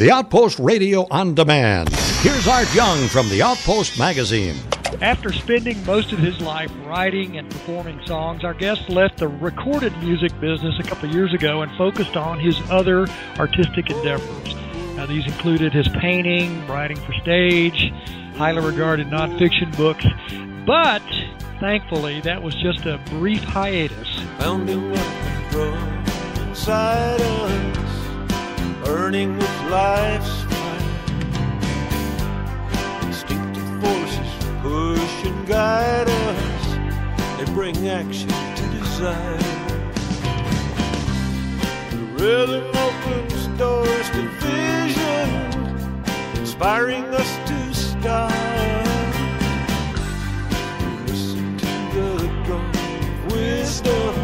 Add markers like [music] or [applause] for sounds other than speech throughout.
The Outpost Radio on Demand. Here's Art Young from the Outpost magazine. After spending most of his life writing and performing songs, our guest left the recorded music business a couple years ago and focused on his other artistic endeavors. Now, these included his painting, writing for stage, highly regarded nonfiction books, but thankfully that was just a brief hiatus. Burning with life's fire. Instinctive forces push and guide us, they bring action to desire. The rhythm opens doors to vision, inspiring us to start. To the wisdom,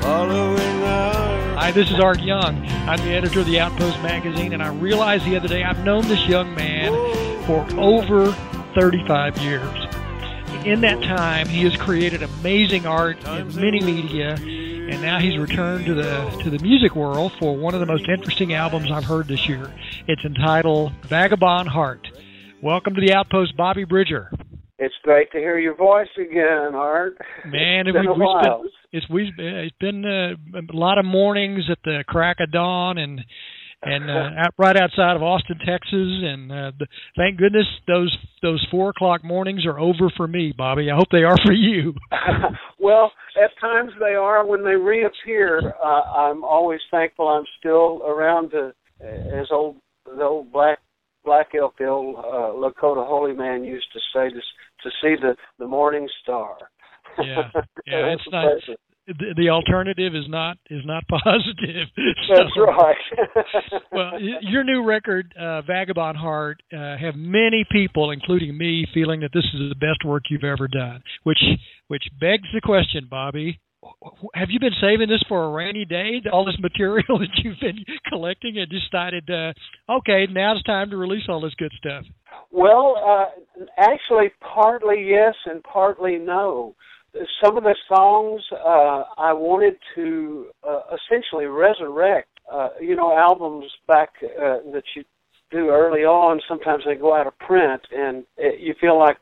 following our. Hi, this is Art Young. I'm the editor of the Outpost magazine, and I realized the other day I've known this young man for over 35 years. In that time, he has created amazing art in many media, and now he's returned to the to the music world for one of the most interesting albums I've heard this year. It's entitled Vagabond Heart. Welcome to the Outpost, Bobby Bridger. It's great to hear your voice again, Art. Man, it's been we, a while. Spent, it's we it's been uh, a lot of mornings at the crack of dawn and and uh, [laughs] out, right outside of Austin, Texas. And uh, the, thank goodness those those four o'clock mornings are over for me, Bobby. I hope they are for you. [laughs] [laughs] well, at times they are. When they reappear, uh, I'm always thankful I'm still around to, as old the old black black elk, the old uh, Lakota holy man used to say, to to see the the morning star. Yeah, yeah, [laughs] it's not. The, the alternative is not is not [laughs] positive. [laughs] That's right. well, your new record, uh, Vagabond Heart, uh, have many people, including me, feeling that this is the best work you've ever done. Which which begs the question, Bobby. Have you been saving this for a rainy day? All this material that you've been collecting, and decided, uh, okay, now it's time to release all this good stuff. Well, uh, actually, partly yes and partly no some of the songs uh, I wanted to uh, essentially resurrect. Uh, you know, albums back uh, that you do early on. Sometimes they go out of print, and it, you feel like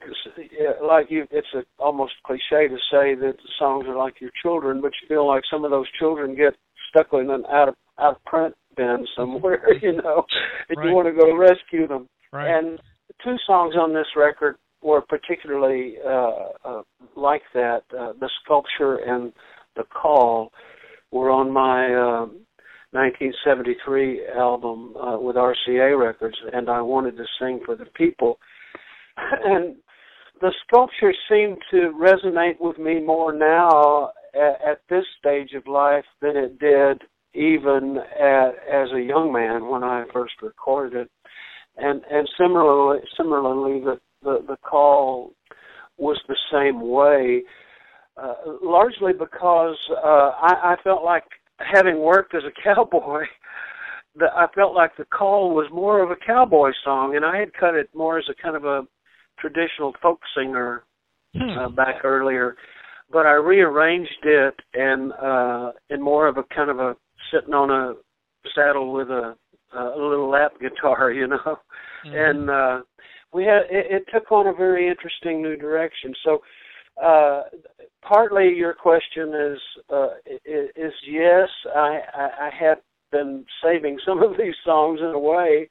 like you. It's a, almost cliche to say that the songs are like your children, but you feel like some of those children get stuck in an out of out of print bin somewhere. [laughs] You know, and right. you want to go rescue them. Right. And two songs on this record were particularly uh, uh, like that. Uh, the sculpture and the call were on my uh, 1973 album uh, with RCA Records, and I wanted to sing for the people. [laughs] and the sculpture seemed to resonate with me more now at, at this stage of life than it did even at, as a young man when I first recorded it. And and similarly, similarly, the the the call was the same way, uh, largely because uh, I, I felt like having worked as a [laughs] cowboy. That I felt like the call was more of a cowboy song, and I had cut it more as a kind of a traditional folk singer hmm. uh, back earlier. But I rearranged it and uh, in more of a kind of a sitting on a saddle with a, a little lap [laughs] guitar, you know, mm-hmm. and uh, we had it, it took on a very interesting new direction. So uh, partly your question is uh, is, yes, I, I, I had been saving [laughs] some of these songs in a way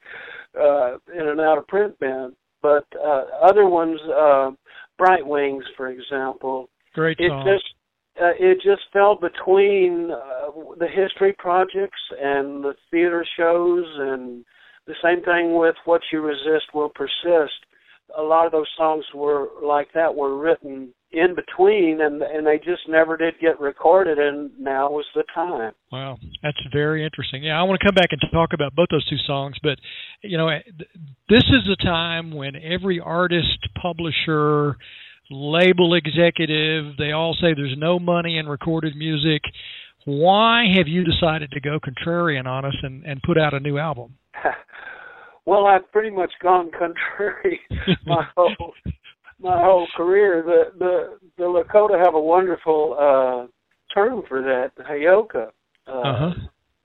uh, in and out of print bin, but uh, other ones, uh, Bright Wings, for example, great song. it just uh, it just fell between uh, the history projects and the theater shows and the same thing with What You Resist Will Persist. A lot of those songs were like that were written in between and and they just never did get recorded and now was the time. Wow, that's very interesting. Yeah, I want to come back and talk about both those two songs, but you know, eh, this is a time when every artist, publisher, label executive, they all say there's no money in recorded music. Why have you decided to go contrarian on us and, and put out a new album? [laughs] well, I've pretty much gone contrary [laughs] my whole my whole career. The the the Lakota have a wonderful uh term for that, heyoka. Uh, uh-huh.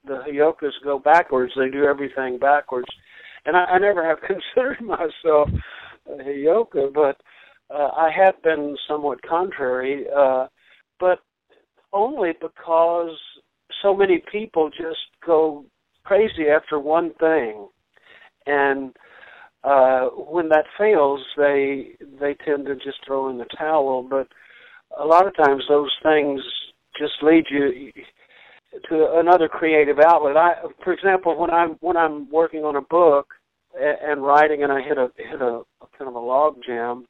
the Heyokas go backwards. They do everything backwards, and I, I never have [laughs] considered myself a Heyoka, but uh, I have been somewhat contrary, uh, but only because so many people just go crazy after one thing, and uh, when that fails, they they tend to just throw in the towel. But a lot of times, those things just lead you to another creative outlet. I, for example, when I'm when I'm working on a book and, and writing, and I hit a hit a, a kind of a log jam,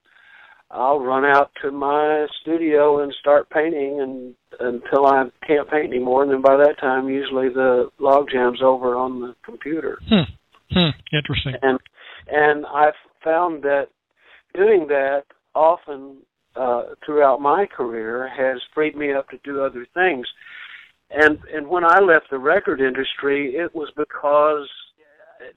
I'll run out to my studio and start painting and until I can't paint anymore. And then by that time, usually the log jam's over on the computer. Hmm. Hmm. Interesting. And and I've found that doing that often uh, throughout my career has freed me up to do other things. And and when I left the record industry, it was because,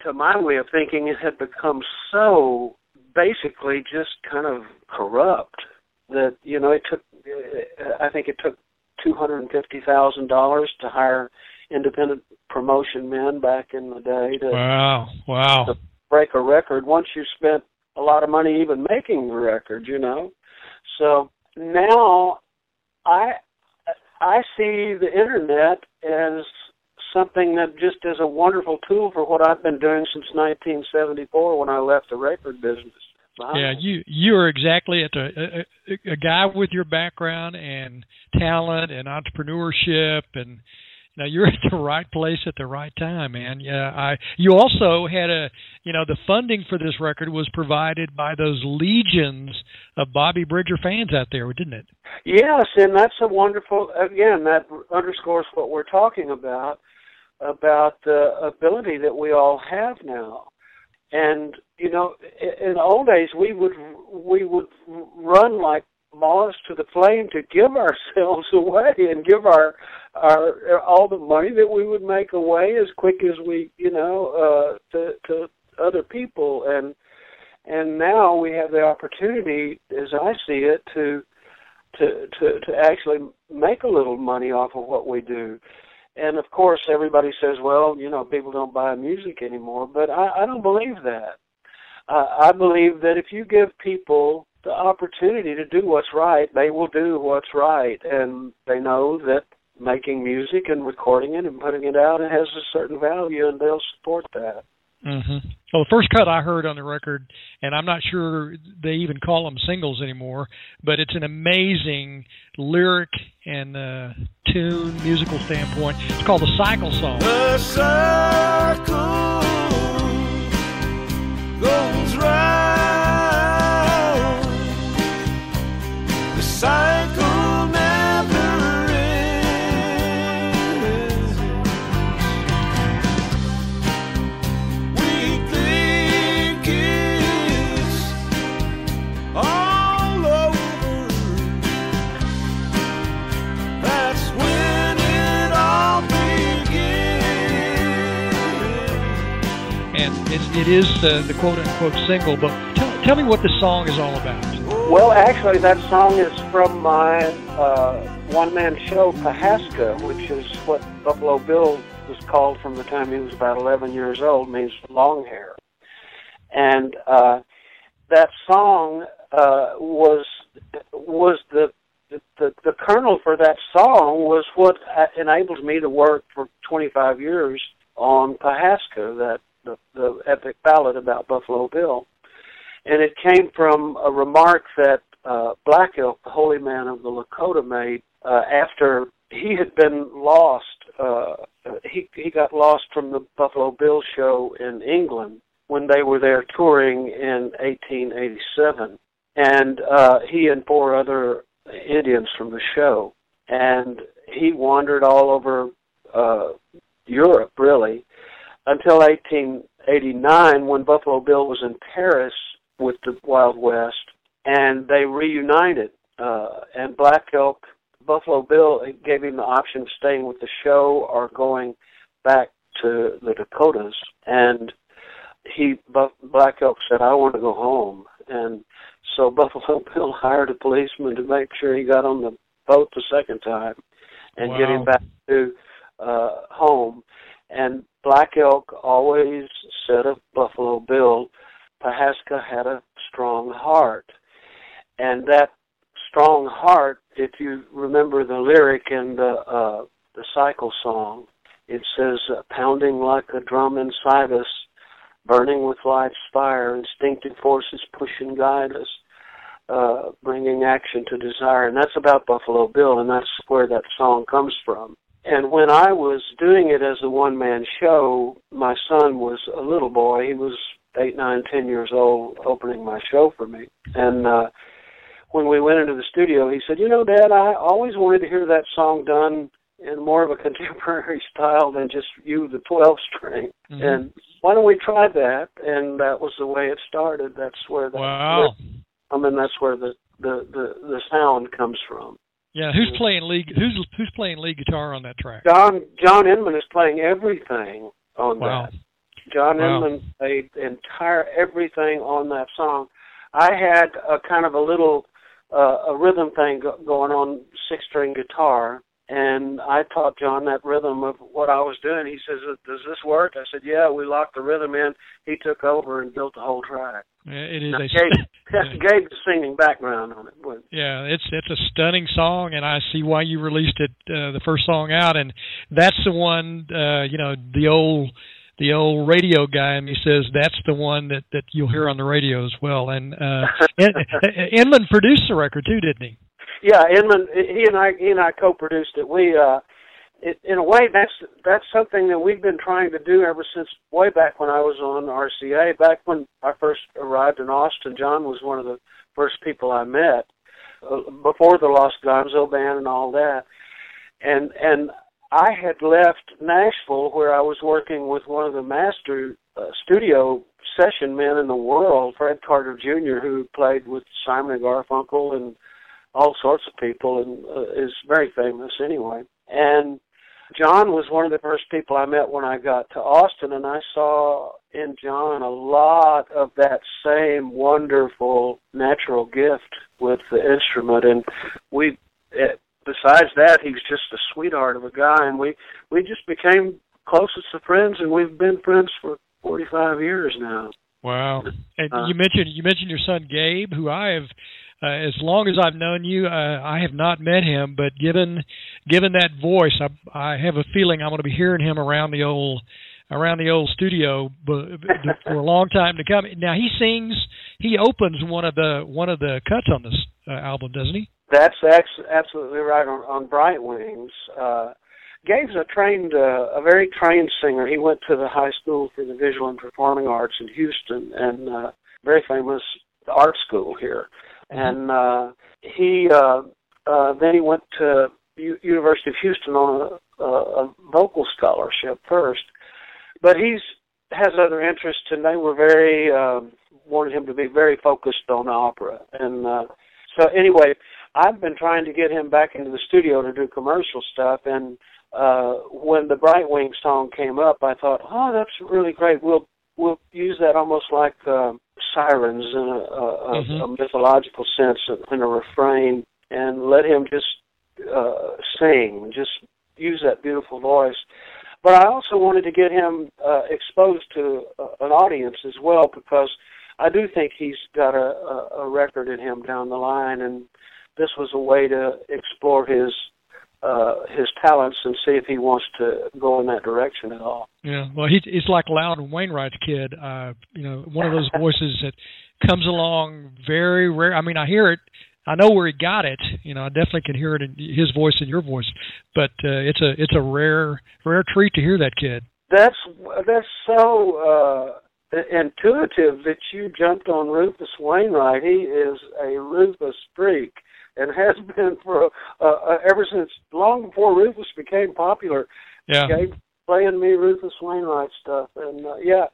to my way of thinking, it had become so basically just kind of corrupt that you know it took. I think it took two hundred and fifty thousand dollars to hire independent promotion men back in the day to wow wow to break a record. Once you spent a lot of money even making the record, you know. So now I I see the internet as something that just is a wonderful tool for what I've been doing since 1974 when I left the record business. Yeah, you you are exactly at the a, a guy with your background and talent and entrepreneurship and now you're at the right place at the right time, man. Yeah, I. You also had a, you know, the funding for this record was provided by those legions of Bobby Bridger fans out there, didn't it? Yes, and that's a wonderful. Again, that underscores what we're talking about about the ability that we all have now. And you know, in the old days, we would we would run like moths to the flame to give [laughs] ourselves away and give our our all the money that we would make away as quick as we you know uh to to other people. And and now we have the opportunity as i see it to to to to actually make a little money off of what we do and of course everybody says well you know people don't buy music anymore but i i don't believe that uh, i believe that if you give people the opportunity to do what's right, they will do what's right, and they know that making music and recording it and putting it out it has a certain value, and they'll support that. Mm-hmm. Well, the first cut I heard on the record, and I'm not sure they even call them singles anymore, but it's an amazing lyric and uh, tune, musical standpoint. It's called the Cycle Song. The circle it, it is uh, the quote unquote single. But tell, tell me what the song is all about. Well, actually, that song is from my uh, one man show, Pahaska, which is what Buffalo Bill was called from the time he was about 11 years old, means long hair. And uh, that song uh, was was the the the kernel for that song was what uh, enabled me to work for 25 years on Pahaska, that the, the ballad about Buffalo Bill and it came from a remark that uh, Black Elk, the holy man of the Lakota, made uh, after he had been lost. Uh, he he got lost from the Buffalo Bill show in England when they were there touring in 1887, and uh, he and four other Indians from the show, and he wandered all over uh, Europe really until 1889 when Buffalo Bill was in Paris with the Wild West, and they reunited. Uh, and Black Elk, Buffalo Bill gave him the option of staying with the show or going back to the Dakotas. And he, Buff, Black Elk, said, "I want to go home." And so [laughs] Buffalo Bill hired a policeman to make sure he got on the boat the second time and get him back to uh home And Black Elk always said of Buffalo Bill, Pahaska had a strong heart. And that strong heart, if you remember the lyric in the uh, the cycle song, it says, uh, "Pounding like a drum inside us, burning with life's fire, instinctive forces push and guide us, uh, bringing action to desire." And that's about Buffalo Bill, and that's where that song comes from. And when I was doing it as a one man show, my son was a little boy. He was eight, nine, ten years old, opening my show for me, and. uh when we went into the studio, he said, "You know, Dad, I always wanted to hear that song done in more of a [laughs] contemporary style than just you, the 12 string. Mm-hmm. And why don't we try that?" And that was the way it started. That's where the wow. I mean, that's where the the the, the sound comes from. Yeah, who's playing lead? Who's who's playing lead guitar on that track? John John Inman is playing everything on wow. that. John wow. Inman played entire everything on that song. I had a kind of a little uh, a rhythm thing go- going on six string guitar and I taught John that rhythm of what I was doing. He says, "Does this work?" I said, "Yeah." We locked the rhythm in. He took over and built the whole track. Yeah, it is now, a Gabe, [laughs] yeah. Gabe the singing background on it. But, yeah, it's it's a stunning song, and I see why you released it uh, the first song out, and that's the one. Uh, you know, the old the old radio guy and he says that's the one that that you'll hear on the radio as well. And uh [laughs] Inman produced the record too, didn't he? Yeah, Inman. He and I he and I co-produced it. We uh it, in a way that's that's something that we've been trying to do ever since way back when I was on RCA. Back when I first arrived in Austin, John was one of the first people I met uh, before the Lost Gonzo band and all that. And and I had left Nashville where I was working with one of the master uh, studio session men in the world, Fred Carter Jr., who played with Simon and Garfunkel and all sorts of people and uh, is very famous anyway. And John was one of the first people I met when I got to Austin, and I saw in John a lot of that same wonderful natural gift with the instrument. And we, it, besides that, he's just a sweetheart of a guy, and we we just became closest of friends, and we've been friends for 45 years now. Wow! And uh, you mentioned you mentioned your son Gabe, who I have. Uh, as long as I've known you, uh, I have not met him, but given given that voice, I, I have a feeling I'm going to be hearing him around the old around the old studio for a long time to come. Now he sings, he opens one of the one of the cuts on this uh, album, doesn't he? That's absolutely right on, on Bright Wings. Uh, Gabe's a trained, uh, a very trained singer. He went to the High School for the Visual and Performing Arts in Houston, and uh, very famous art school here. Mm-hmm. And uh, he uh, uh, then he went to U- University of Houston on a, a, a vocal scholarship first, but he's has other interests, and they were very um, wanted him to be very focused on opera. And uh, so anyway, I've been trying to get him back into the studio to do commercial stuff, and uh, when the Bright Wing song came up, I thought, oh, that's really great. We'll we'll use that almost like uh, sirens in a, a, mm-hmm. a mythological sense in a refrain, and let him just uh, sing, just use that beautiful voice. But I also wanted to get him uh, exposed to uh, an audience as well because I do think he's got a, a, a record in him down the line, and this was a way to explore his uh his talents and see if he wants to go in that direction at all. Yeah, well, he, he's like Loudon Wainwright's kid. Uh, you know, one of those [laughs] voices that comes along very rare. I mean, I hear it. I know where he got it. You know, I definitely can hear it in his voice and your voice. But uh, it's a it's a rare rare treat to hear that kid. That's that's so uh, intuitive that you jumped on Rufus Wainwright. He is a Rufus freak and has been for uh, uh, ever since long before Rufus became popular. Yeah, okay, playing me Rufus Wainwright stuff, and uh, yeah,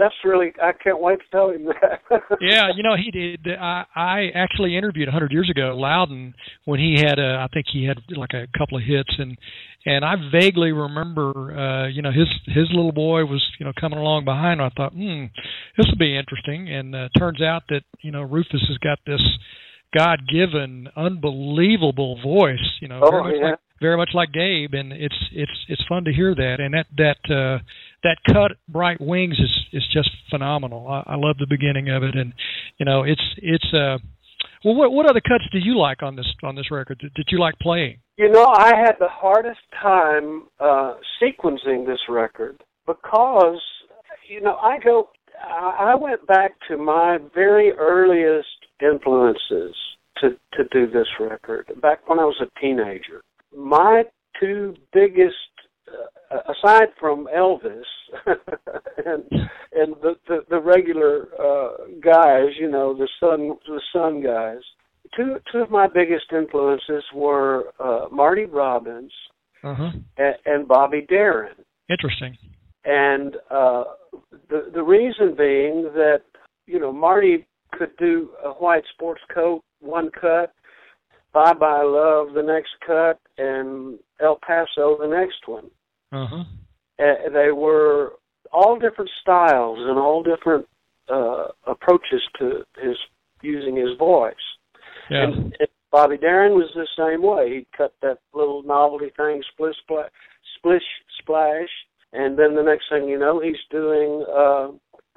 that's really I can't wait to tell him that. [laughs] yeah, you know he did. I I actually interviewed a hundred years ago Loudon when he had a I think he had like a couple of hits and and I vaguely remember uh you know his his little boy was you know coming along behind. I thought hmm this will be interesting and uh, turns out that you know Rufus has got this God given, unbelievable voice. You know, oh, very much yeah. like very much like Gabe, and it's it's it's fun to hear that. And that that uh, that cut, Bright Wings, is is just phenomenal. I, I love the beginning of it, and you know, it's it's. uh well, what what other cuts do you like on this on this record that, that you like playing? You know, I had the hardest time uh sequencing this record because you know I go I went back to my very earliest influences to to do this record back when I was a teenager. My two biggest, uh, aside from Elvis [laughs] and and the the, the regular uh, guys, you know, the Sun the Sun guys. Two two of my biggest influences were uh, Marty Robbins uh-huh. and, and Bobby Darin. Interesting. And uh, the the reason being that you know Marty could do a white sports coat one cut, Bye Bye Love the next cut, and El Paso the next one. Uh-huh. Uh, they were all different styles and all different uh, approaches to his using his voice. Yeah. And, and Bobby Darin was the same way. He cut that little novelty thing, splish splash, splish splash, and then the next thing you know, he's doing uh,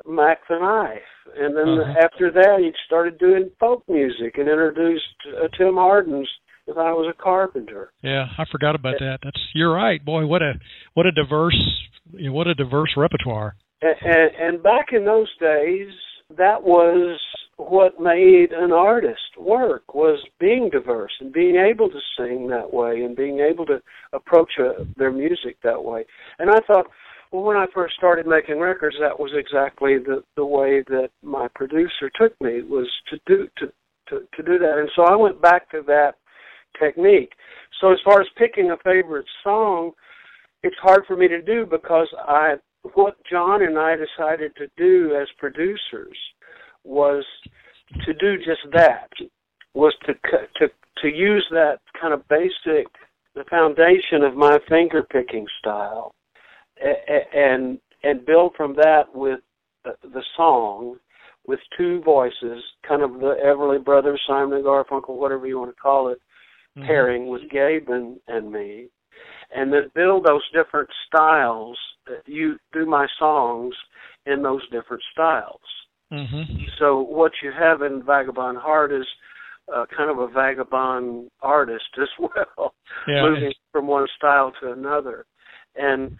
Mack the Knife, and then Uh-huh. after that, he started doing folk music and introduced uh, Tim Hardin's "If I Was a Carpenter." Yeah, I forgot about that. That's you're right, boy. What a what a diverse you know, what a diverse repertoire. And, and, and back in those days, that was what made an artist work was being diverse and being able to sing that way and being able to approach uh their music that way. And I thought, well, when I first started making records, that was exactly the the way that my producer took me was to do to to, to do that. And so I went back to that technique. So as far as picking a favorite song, it's hard for me to do because I what John and I decided to do as producers was to do just that was to to to use that kind of basic the foundation of my finger picking style and and build from that with the, song with two voices kind of the Everly Brothers Simon and Garfunkel whatever you want to call it Mhm. pairing with Gabe and, and me, and then build those different styles. That you do my songs in those different styles. Mhm. So what you have in Vagabond Heart is uh, kind of a vagabond artist as [laughs] well, Yeah. moving from one style to another, and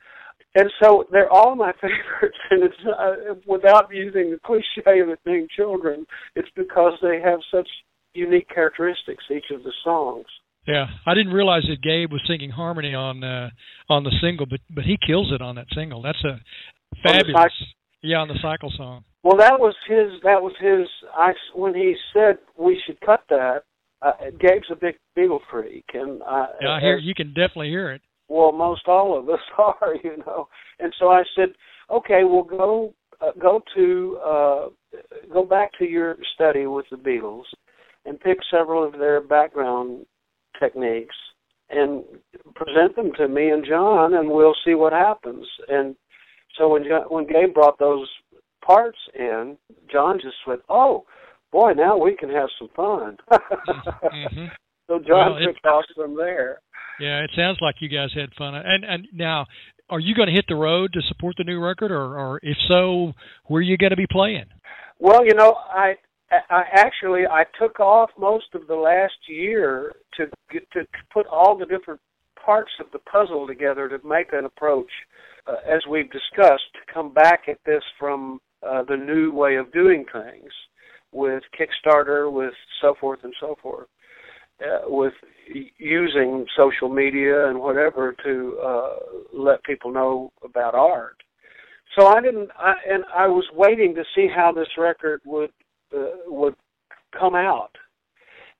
and so they're all my [laughs] favorites. And it's uh, without using the cliche of it being children, it's because they have such unique characteristics each of the songs. Yeah, I didn't realize that Gabe was singing harmony on uh on the single, but but he kills it on that single. That's a fabulous. Yeah, on the cycle song. Well, that was his. That was his. I when he said we should cut that. Uh, Gabe's a big Beatle freak, and I, Yeah, I hear you can definitely hear it. Well, most all of us [laughs] are, you know. And so I said, okay, well, go uh, go to uh, go back to your study with the Beatles, and pick several of their background techniques and present them to me and John, and we'll see what happens. And so when John, when Gabe brought those parts in, John just went, "Oh, boy, now we can have some fun." [laughs] Mhm. So John Well, took off from there. Yeah, it sounds like you guys had fun. And and now, are you going to hit the road to support the new record, or or if so, where are you going to be playing? Well, you know, I I actually I took off most of the last year to get to put all the different parts of the puzzle together to make an approach, uh, as we've discussed, to come back at this from uh, the new way of doing things with Kickstarter, with so forth and so forth, with using social media and whatever to uh, let people know about art. So I didn't, I, and I was waiting to see how this record would uh, would come out.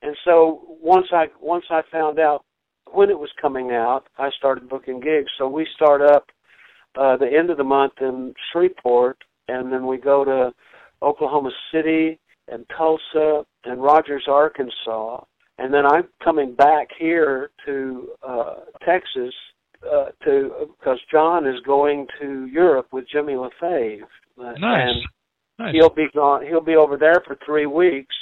And so once I once I found out when it was coming out, I started booking gigs. So we start up uh, the end of the month in Shreveport, and then we go to Oklahoma City and Tulsa and Rogers, Arkansas, and then I'm coming back here to uh, Texas uh, to because John is going to Europe with Jimmy LaFave. Nice, And nice. he'll be gone. He'll be over there for three weeks,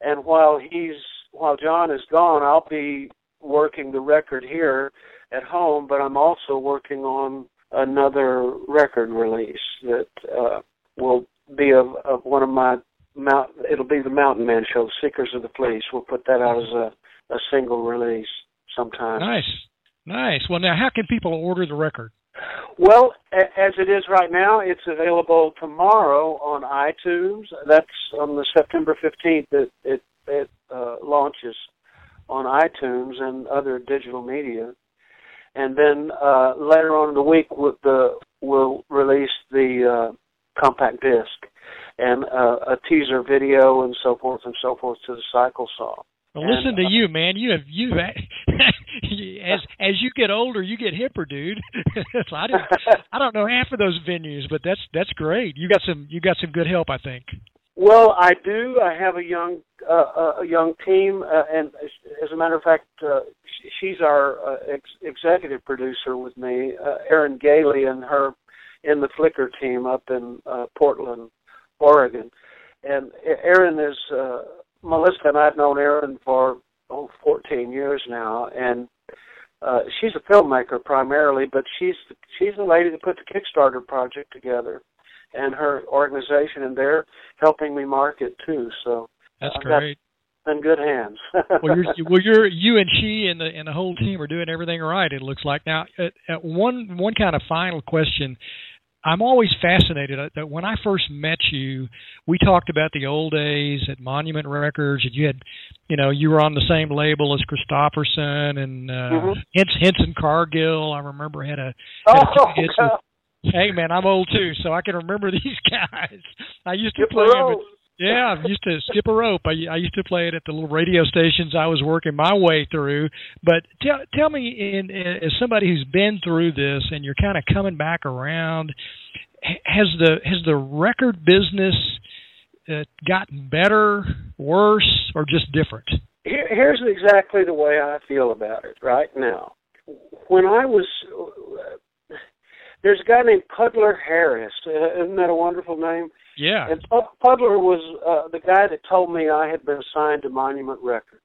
and while he's while John is gone, I'll be working the record here at home, but I'm also working on another record release that uh, will be of, of one of my mount. It'll be the Mountain Man Show, Seekers of the Fleece. We'll put that out as a, a single release sometime. Nice, nice. Well, now how can people order the record? Well, a- as it is right now, it's available tomorrow on iTunes. That's on the September 15th. It it, it uh, launches on iTunes and other digital media, and then uh, later on in the week we'll, the, we'll release the uh, compact disc and uh, a teaser video and so forth and so forth to the Cycle Song. Well, listen to uh, you, man. You have you [laughs] as as you get older, you get hipper, dude. [laughs] so I [laughs] I don't know half of those venues, but that's that's great. You got some you got some good help, I think. Well, I do. I have a young uh, a young team, uh, and as a matter of fact, uh, she's our uh, ex- executive producer with me, uh, Erin Gailey, and her in the Flickr team up in uh, Portland, Oregon. And Erin is uh, Melissa, and I've known Erin for oh, 14 years now, and uh, she's a filmmaker primarily, but she's she's the lady that put the Kickstarter project together and her organization, and they're helping me market too. So That's I've great. in good hands. [laughs] well, you're well, you're you and she and the and the whole team are doing everything right. It looks like now. At, at one one kind of final question. I'm always fascinated uh, that when I first met you, we talked about the old days at Monument Records, and you had, you know, you were on the same label as Kristofferson and uh, Mhm. Hens- Henson Cargill. I remember had a oh, had a few hits with- Hey man, I'm old too, so I can remember [laughs] these guys. I used to play them. At, yeah, I used to skip a rope. I, I used to play it at the little radio stations I was working my way through. But tell tell me, in, in as somebody who's been through this, and you're kind of coming back around, has the has the record business uh, gotten better, worse, or just different? Here, here's exactly the way I feel about it right now. When I was, there's a guy named Pudler Harris. Uh, isn't that a wonderful name? Yeah. And Pud- Pudler was uh, the guy that told me I had been signed to Monument Records.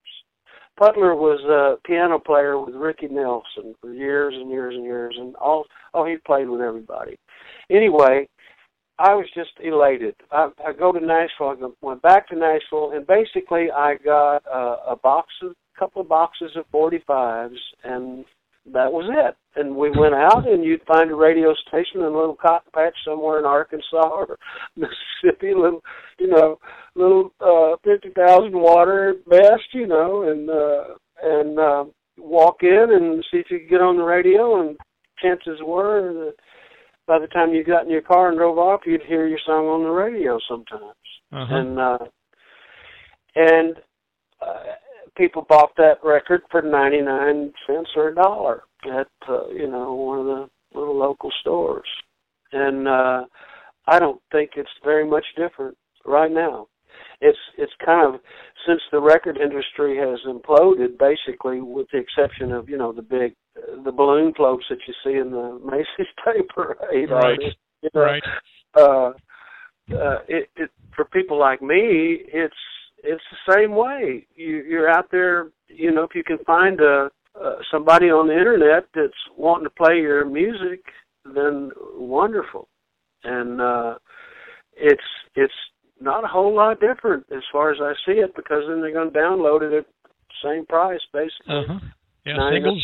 Pudler was a piano player with Ricky Nelson for years and years and years, and all oh he played with everybody. Anyway, I was just elated. I, I go to Nashville. I went back to Nashville, and basically I got uh, a box of a couple of boxes of 45s, and that was it. And we went out, and you'd find a radio station in a little cotton patch somewhere in Arkansas or [laughs] Mississippi, little, you know, little uh, fifty thousand water at best, you know, and uh, and uh, walk in and see if you could get on the radio. And chances were that by the time you got in your car and drove off, you'd hear your song on the radio sometimes Uh-huh. and uh and uh, people bought that record for 99 cents or a dollar at uh, you know one of the little local stores and uh I don't think it's very much different right now it's it's kind of since the record industry has imploded basically with the exception of you know the big the balloon floats that you see in the [laughs] Macy's paper parade Right. you know, Right. uh, uh, it, it for people like me, it's same way. You, you're out there, you know, if you can find a uh, somebody on the internet that's wanting to play your music, then wonderful. And uh, it's it's not a whole lot different as far as I see it, because then they're going to download it at the same price, basically. Uh-huh. Yeah, singles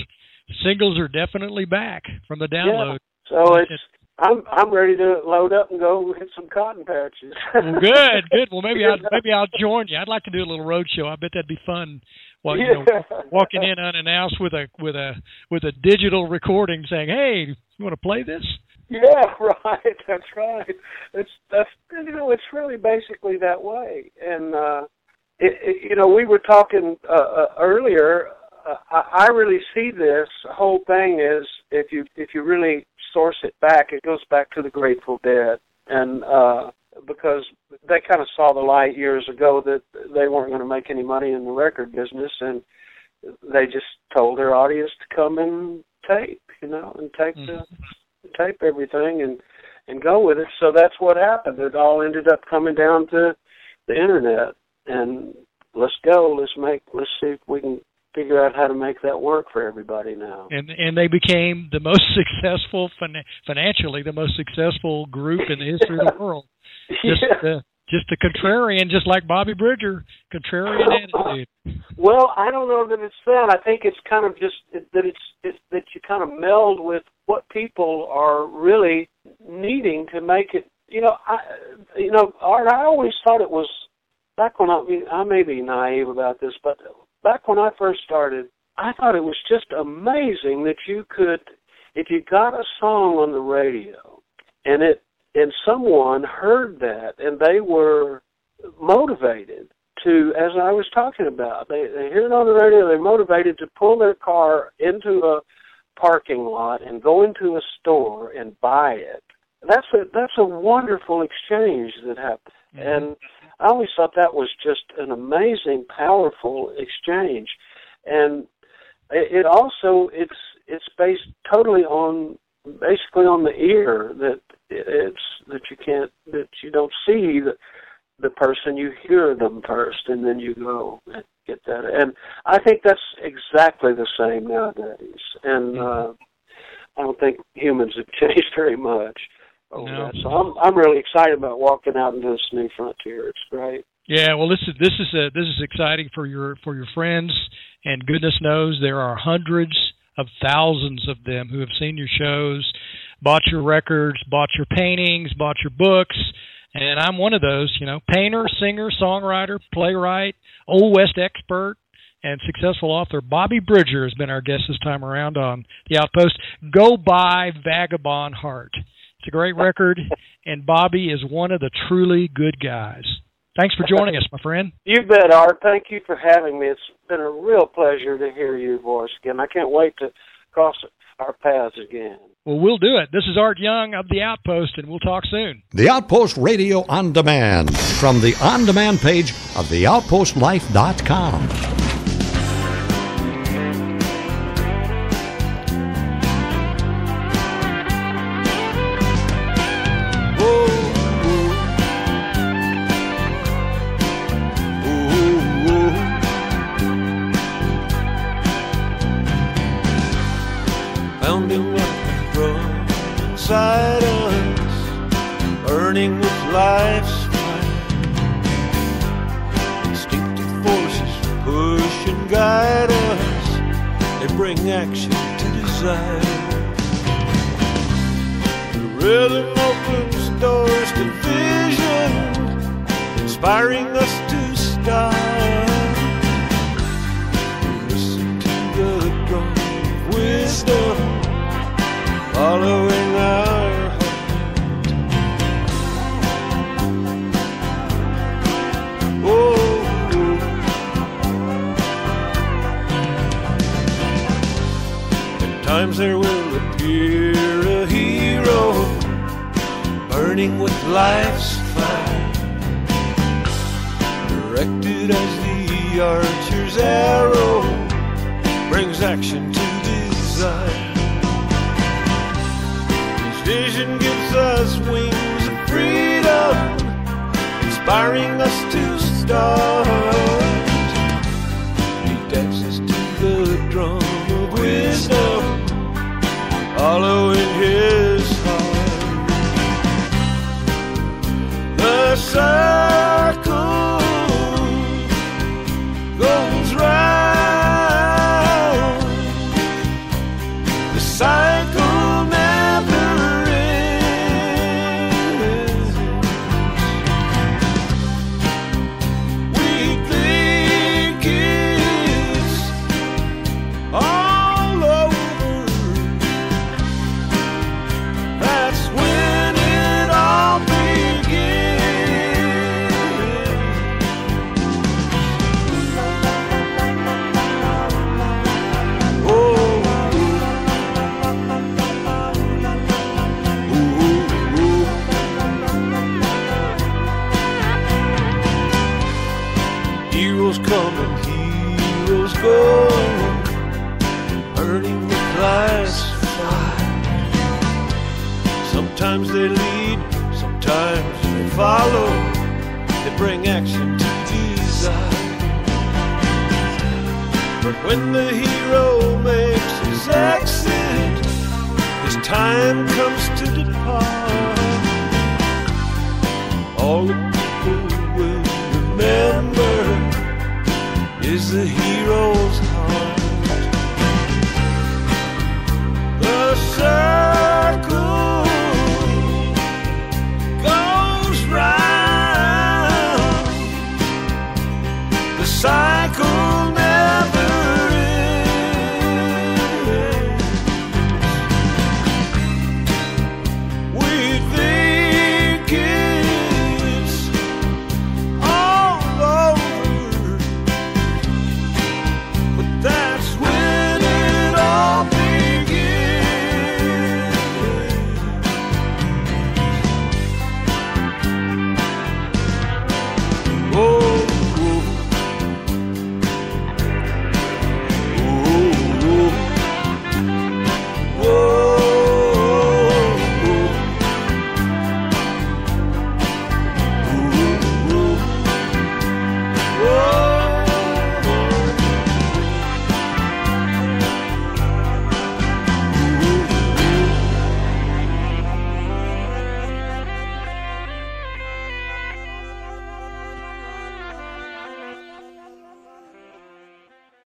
singles are definitely back from the download. Yeah. So it's I'm I'm ready to load up and go hit some cotton patches. Well, good, [laughs] good. Well, maybe I'll maybe I'll join you. I'd like to do a little road show. I bet that'd be fun. Well, you know, Yeah. walking in unannounced with a with a with a digital recording, saying, "Hey, you want to play this?" Yeah, [laughs] right. That's right. It's that's you know it's really basically that way. And uh it, it, you know we were talking uh, uh, earlier. Uh, I, I really see this whole thing as if you if you really source it back, it goes back to the Grateful Dead, and uh because they kind of saw the light years ago that they weren't going to make any money in the record business, and they just told their audience to come and tape, you know, and tape the tape everything and and go with it. So that's what happened. It all ended up coming down to the internet and let's go. Let's make. Let's see if we can figure out how to make that work for everybody now. And and they became the most [laughs] successful financially, the most successful group in the history of the world. [laughs] Just yeah. Uh, just a contrarian, just like Bobby Bridger, contrarian [laughs] attitude. Well, I don't know that it's that. I think it's kind of just that it's, it's that you kind of meld with what people are really needing to make it. You know, I you know, Art. I always thought it was back when I I may be naive about this, but back when I first started, I thought it was just amazing that you could, if you got a song on the radio, and it and someone heard that and they were motivated to, as I was talking about, they, they hear it on the radio, they're motivated to pull their car into a parking lot and go into a store and buy it. That's a that's a wonderful exchange that happens. Mm-hmm. And I always thought that was just an amazing, powerful exchange. And it also it's it's based totally on basically on the ear that it's that you can't that you don't see the the person you hear them first and then you go and get that and i think that's exactly the same nowadays and mm-hmm. uh i don't think humans have [laughs] changed very much over no. that so i'm i'm really excited about walking out into this new frontier it's great yeah well this is this is a, this is exciting for your for your friends and goodness knows there are hundreds of thousands of them who have seen your shows, bought your records, bought your paintings, bought your books. And I'm one of those, you know, painter, singer, songwriter, playwright, Old West expert, and successful author Bobby Bridger has been our guest this time around on The Outpost. Go buy Vagabond Heart. It's a great record, and Bobby is one of the truly good guys. Thanks for joining us, my friend. [laughs] You bet, Art. Thank you for having me. It's been a real pleasure to hear your voice again. I can't wait to cross our paths again. Well, we'll do it. This is Art Young of The Outpost, and we'll talk soon. The Outpost Radio on Demand from the on demand page of theoutpostlife.com. inside us, burning with life's fire. Instinctive forces push and guide us, they bring action to desire. The rhythm opens doors to vision, inspiring us to stop. Listen to the drum of wisdom following our heart. Oh, In times there will appear a hero, burning with life's fire, directed as the archer's arrow brings action to desire vision gives us wings of freedom, inspiring us to start.